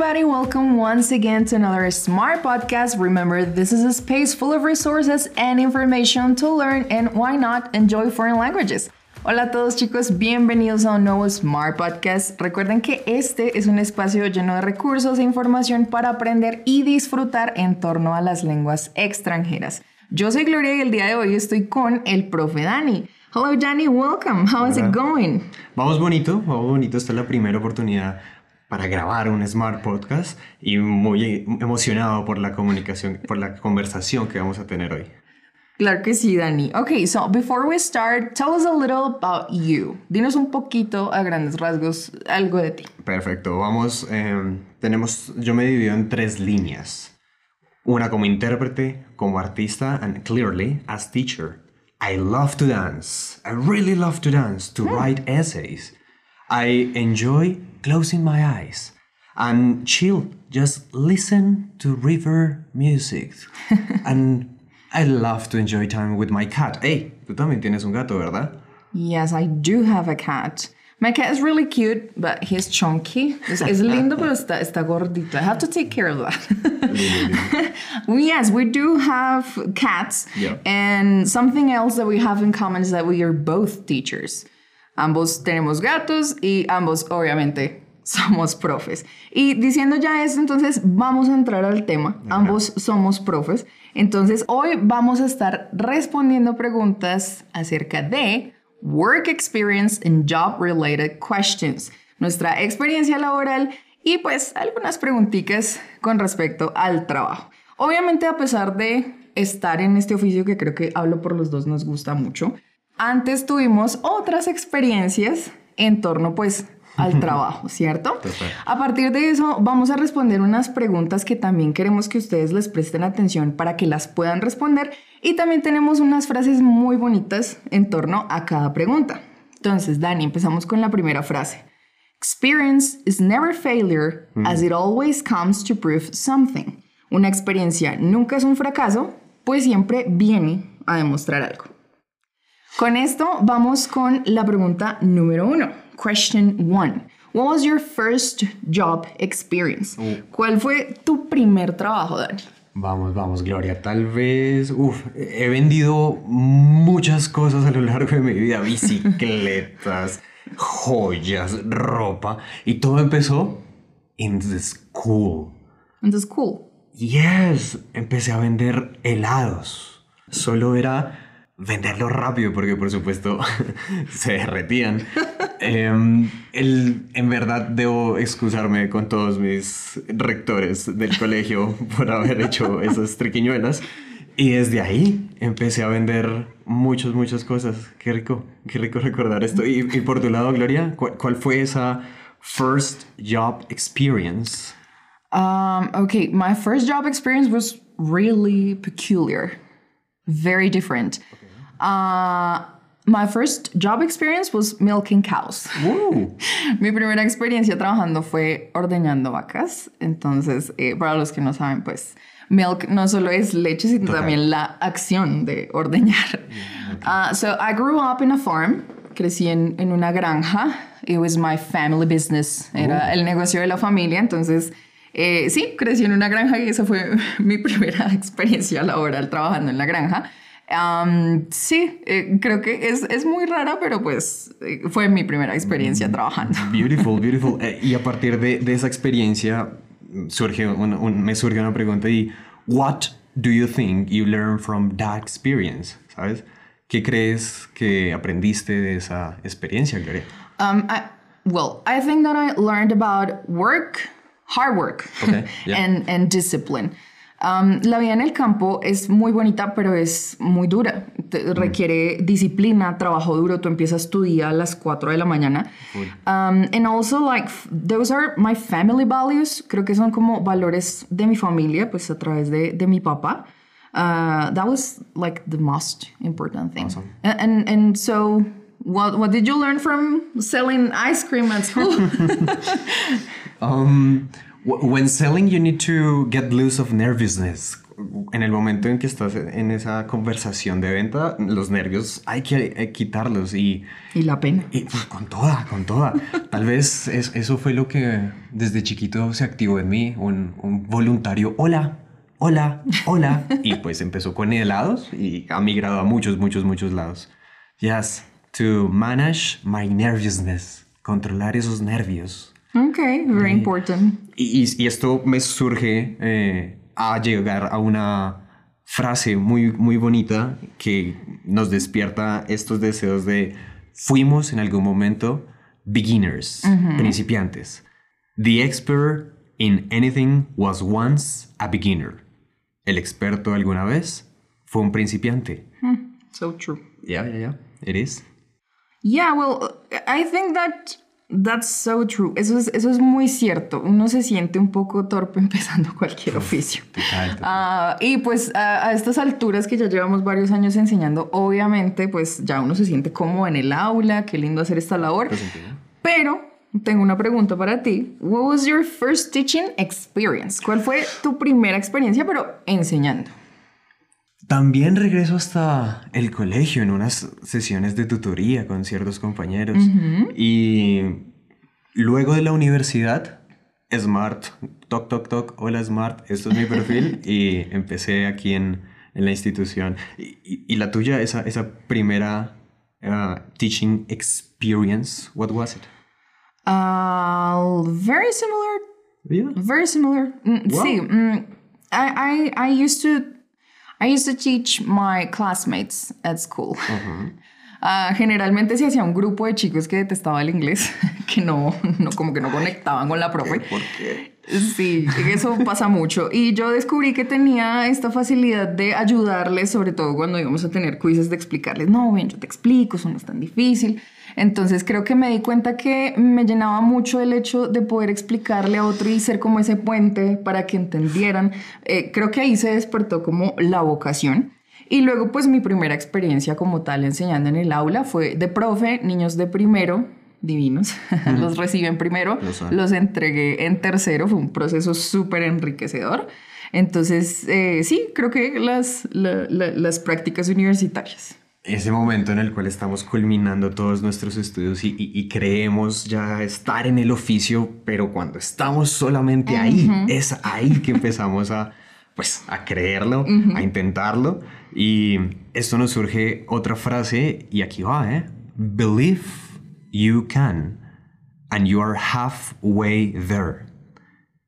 everybody. Welcome once again to another Smart Podcast. Remember, this is a space full of resources and information to learn and why not enjoy foreign languages. Hola a todos chicos, bienvenidos a un nuevo Smart Podcast. Recuerden que este es un espacio lleno de recursos e información para aprender y disfrutar en torno a las lenguas extranjeras. Yo soy Gloria y el día de hoy estoy con el profe Dani. Hello Dani, welcome. How is it going? Vamos bonito, vamos bonito. Esta es la primera oportunidad para grabar un Smart Podcast y muy emocionado por la comunicación, por la conversación que vamos a tener hoy. Claro que sí, Dani. Okay, so before we start, tell us a little about you. Dinos un poquito a grandes rasgos algo de ti. Perfecto, vamos, eh, tenemos, yo me divido en tres líneas. Una como intérprete, como artista, and clearly as teacher. I love to dance. I really love to dance, to write essays. I enjoy closing my eyes and chill, just listen to river music. and I love to enjoy time with my cat. Hey, tú también tienes un gato, ¿verdad? Yes, I do have a cat. My cat is really cute, but he's chunky. Es, es lindo, pero está, está gordito. I have to take care of that. yes, we do have cats. Yeah. And something else that we have in common is that we are both teachers. Ambos tenemos gatos y ambos, obviamente, somos profes. Y diciendo ya eso, entonces vamos a entrar al tema. Ambos somos profes. Entonces, hoy vamos a estar respondiendo preguntas acerca de work experience and job related questions, nuestra experiencia laboral y pues algunas preguntitas con respecto al trabajo. Obviamente, a pesar de estar en este oficio que creo que hablo por los dos nos gusta mucho, antes tuvimos otras experiencias en torno pues al trabajo, ¿cierto? Total. A partir de eso vamos a responder unas preguntas que también queremos que ustedes les presten atención para que las puedan responder y también tenemos unas frases muy bonitas en torno a cada pregunta. Entonces, Dani, empezamos con la primera frase. Experience is never failure as it always comes to prove something. Una experiencia nunca es un fracaso, pues siempre viene a demostrar algo. Con esto vamos con la pregunta número uno. Question one. What was your first job experience? ¿Cuál fue tu primer trabajo, Dani? Vamos, vamos, Gloria. Tal vez, uf, he vendido muchas cosas a lo largo de mi vida. Bicicletas, joyas, ropa. Y todo empezó in the school. And that's cool. Yes, empecé a vender helados. Solo era venderlos rápido porque por supuesto se derretían. Em, el- en verdad debo excusarme con todos mis rectores del colegio por haber hecho esas triquiñuelas. Y desde ahí empecé a vender muchas, muchas cosas. Qué rico, qué rico recordar esto. Y, y por tu lado, Gloria, ¿cuál, cuál fue esa first job experience? Um, okay, my first job experience was really peculiar, very different. Uh, my first job experience was milking cows. Mi primera experiencia trabajando fue ordeñando vacas. Entonces, eh, para los que no saben, pues, milk no solo es leche, sino Total. también la acción de ordeñar. Uh, so, I grew up in a farm. Crecí en, en una granja. It was my family business. Era el negocio de la familia. Entonces, eh, sí, crecí en una granja y esa fue mi primera experiencia laboral trabajando en la granja. Um, sí, eh, creo que es, es muy rara, pero pues eh, fue mi primera experiencia trabajando. Beautiful, beautiful. Eh, y a partir de, de esa experiencia mm, surge un- un- me surge una pregunta y what do you think you learned from that experience? ¿Sabes? ¿Qué crees que aprendiste de esa experiencia, Gloria? Um, I, well, I think that I learned about work, hard work, Okay, yeah. and, and discipline. Um, la vida en el campo es muy bonita, pero es muy dura. Te- requiere disciplina, trabajo duro. Tú empiezas tu día a las 4 de la mañana. Um, and also, like, those are my family values. Creo que son como valores de mi familia, pues a través de, de mi papá. Uh, that was like the most important thing. Awesome. And, and so, what, what did you learn from selling ice cream at school? Um, when selling, you need to get loose of nervousness. en el momento en que estás en esa conversación de venta, los nervios hay que eh, quitarlos y... Y la pena. Y, pues, con toda, con toda. Tal vez es- eso fue lo que desde chiquito se activó en mí, un, un voluntario, hola, hola, hola. Y pues empezó con helados y ha migrado a muchos, muchos, muchos lados. Yes, to manage my nervousness, controlar esos nervios. Ok, very important. Y, y- y esto me surge eh, a llegar a una frase muy, muy bonita que nos despierta estos deseos de fuimos en algún momento beginners, principiantes. The expert in anything was once a beginner. El experto alguna vez fue un principiante. So true. Yeah, yeah, yeah. It is. Yeah, well, I think that that's so true. Eso es, eso es muy cierto. Uno se siente un poco torpe empezando cualquier oficio. Total, total. Ah, y pues a, a estas alturas que ya llevamos varios años enseñando, obviamente pues ya uno se siente como en el aula, qué lindo hacer esta labor. Pero tengo una pregunta para ti. What was your first teaching experience? ¿Cuál fue tu primera experiencia pero enseñando? También regreso hasta el colegio en unas sesiones de tutoría con ciertos compañeros. Y luego de la universidad, Smart, toc, toc, toc, hola Smart, esto es mi perfil. y empecé aquí en, en la institución. Y, y- y la tuya, esa, esa primera uh, teaching experience, what was it? Uh, very similar Yeah. Very similar. Mm, Wow. Mm, I, I, I used to I used to teach my classmates at school. Mm-hmm. Ah, generalmente se hacía un grupo de chicos que detestaba el inglés, que no, no como que no conectaban con la profe. ¿Por qué? Sí, eso pasa mucho. Y yo descubrí que tenía esta facilidad de ayudarles, sobre todo cuando íbamos a tener quizzes, de explicarles, no, ven, yo te explico, eso no es tan difícil. Entonces creo que me di cuenta que me llenaba mucho el hecho de poder explicarle a otro y ser como ese puente para que entendieran. Eh, creo que ahí se despertó como la vocación. Y luego, pues mi primera experiencia como tal enseñando en el aula fue de profe, niños de primero, divinos, los reciben primero, Lo son. los entregué en tercero, fue un proceso súper enriquecedor. Entonces, eh, sí, creo que las, la- la- las prácticas universitarias. Ese momento en el cual estamos culminando todos nuestros estudios y, y- y creemos ya estar en el oficio, pero cuando estamos solamente ahí, es ahí que empezamos a, pues, a creerlo, a intentarlo. Y esto nos surge otra frase, y aquí va, ¿eh? Believe you can, and you are halfway there.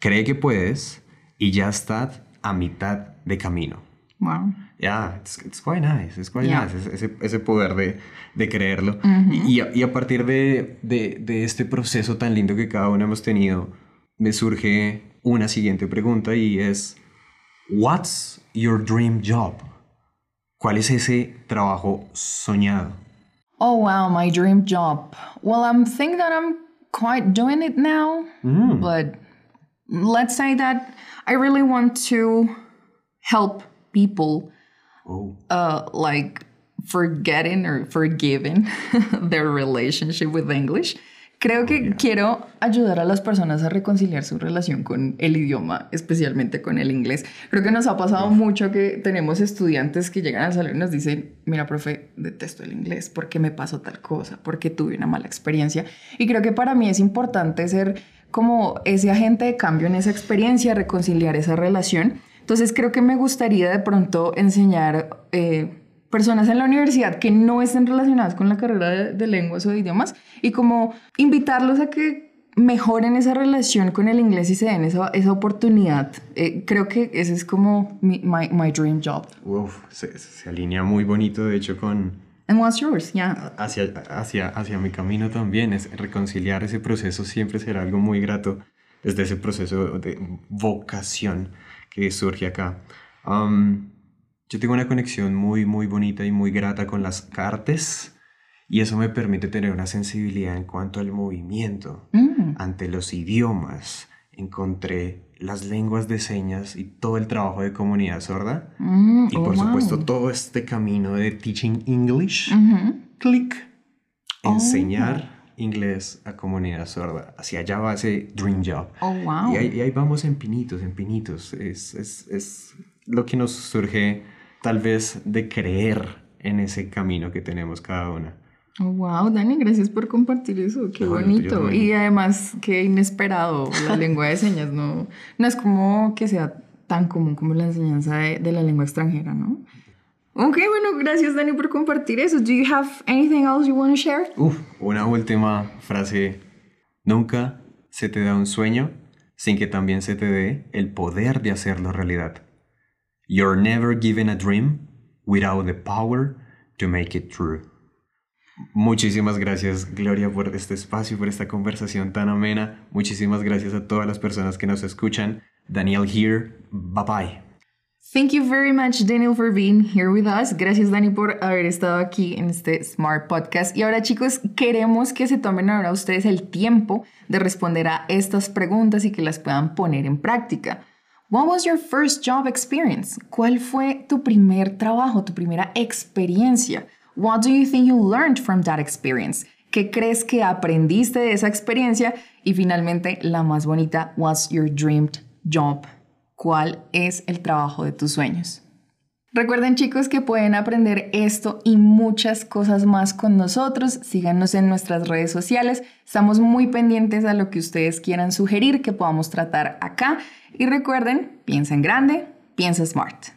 Cree que puedes y ya estás a mitad de camino. Wow. Yeah, it's, it's quite nice, it's quite Yeah. nice, ese, ese- ese poder de, de creerlo. y, y a, y a partir de, de, de este proceso tan lindo que cada uno hemos tenido, me surge una siguiente pregunta y es, What's your dream job? ¿Cuál es ese trabajo soñado? Oh, wow, my dream job. Well, I'm thinking that I'm quite doing it now, but let's say that I really want to help people Oh, uh, like forgetting or forgiving their relationship with English. Creo que quiero ayudar a las personas a reconciliar su relación con el idioma, especialmente con el inglés. Creo que nos ha pasado mucho que tenemos estudiantes que llegan al salón y nos dicen, mira, profe, detesto el inglés porque me pasó tal cosa, porque tuve una mala experiencia. Y creo que para mí es importante ser como ese agente de cambio en esa experiencia, reconciliar esa relación. Entonces creo que me gustaría de pronto enseñar eh, personas en la universidad que no estén relacionadas con la carrera de, de lenguas o de idiomas y como invitarlos a que mejoren esa relación con el inglés y se den esa, esa oportunidad. Eh, creo que ese es como mi, my, my dream job. uf, se, se alinea muy bonito, de hecho, con, And what's yours? Yeah. hacia, hacia, hacia mi camino también. Es reconciliar ese proceso siempre será algo muy grato desde ese proceso de vocación que surge acá. Am, yo tengo una conexión muy, muy bonita y muy grata con las cartas y eso me permite tener una sensibilidad en cuanto al movimiento Mm. ante los idiomas. Encontré las lenguas de señas y todo el trabajo de comunidad sorda. Mm, Y oh, por wow. supuesto todo este camino de teaching English. Ujú. Click. Oh. Enseñar inglés a comunidad sorda. Hacia allá va ese dream job. Oh, wow. Y ahí, y ahí vamos en pinitos, en pinitos. Es, es, es lo que nos surge tal vez de creer en ese camino que tenemos cada una. Oh, wow, Dani, gracias por compartir eso, qué bonito. Y además, qué inesperado la lengua de señas, ¿no? No es como que sea tan común como la enseñanza de, la lengua extranjera, ¿no? Ok, bueno, gracias Dani por compartir eso. Do you have anything else you want to share? Uf, una última frase. Nunca se te da un sueño sin que también se te dé el poder de hacerlo realidad. You're never given a dream without the power to make it true. Muchísimas gracias, Gloria, por este espacio, por esta conversación tan amena. Muchísimas gracias a todas las personas que nos escuchan. Daniel here. Bye bye. Thank you very much, Daniel, for being here with us. Gracias, Dani, por haber estado aquí en este Smart Podcast. Y ahora, chicos, queremos que se tomen ahora ustedes el tiempo de responder a estas preguntas y que las puedan poner en práctica. What was your first job experience? ¿Cuál fue tu primer trabajo, tu primera experiencia? What do you think you learned from that experience? ¿Qué crees que aprendiste de esa experiencia? Y finalmente, la más bonita, what's your dreamed job? ¿Cuál es el trabajo de tus sueños? Recuerden chicos que pueden aprender esto y muchas cosas más con nosotros. Síganos en nuestras redes sociales. Estamos muy pendientes a lo que ustedes quieran sugerir que podamos tratar acá. Y recuerden, piensa en grande, piensa smart.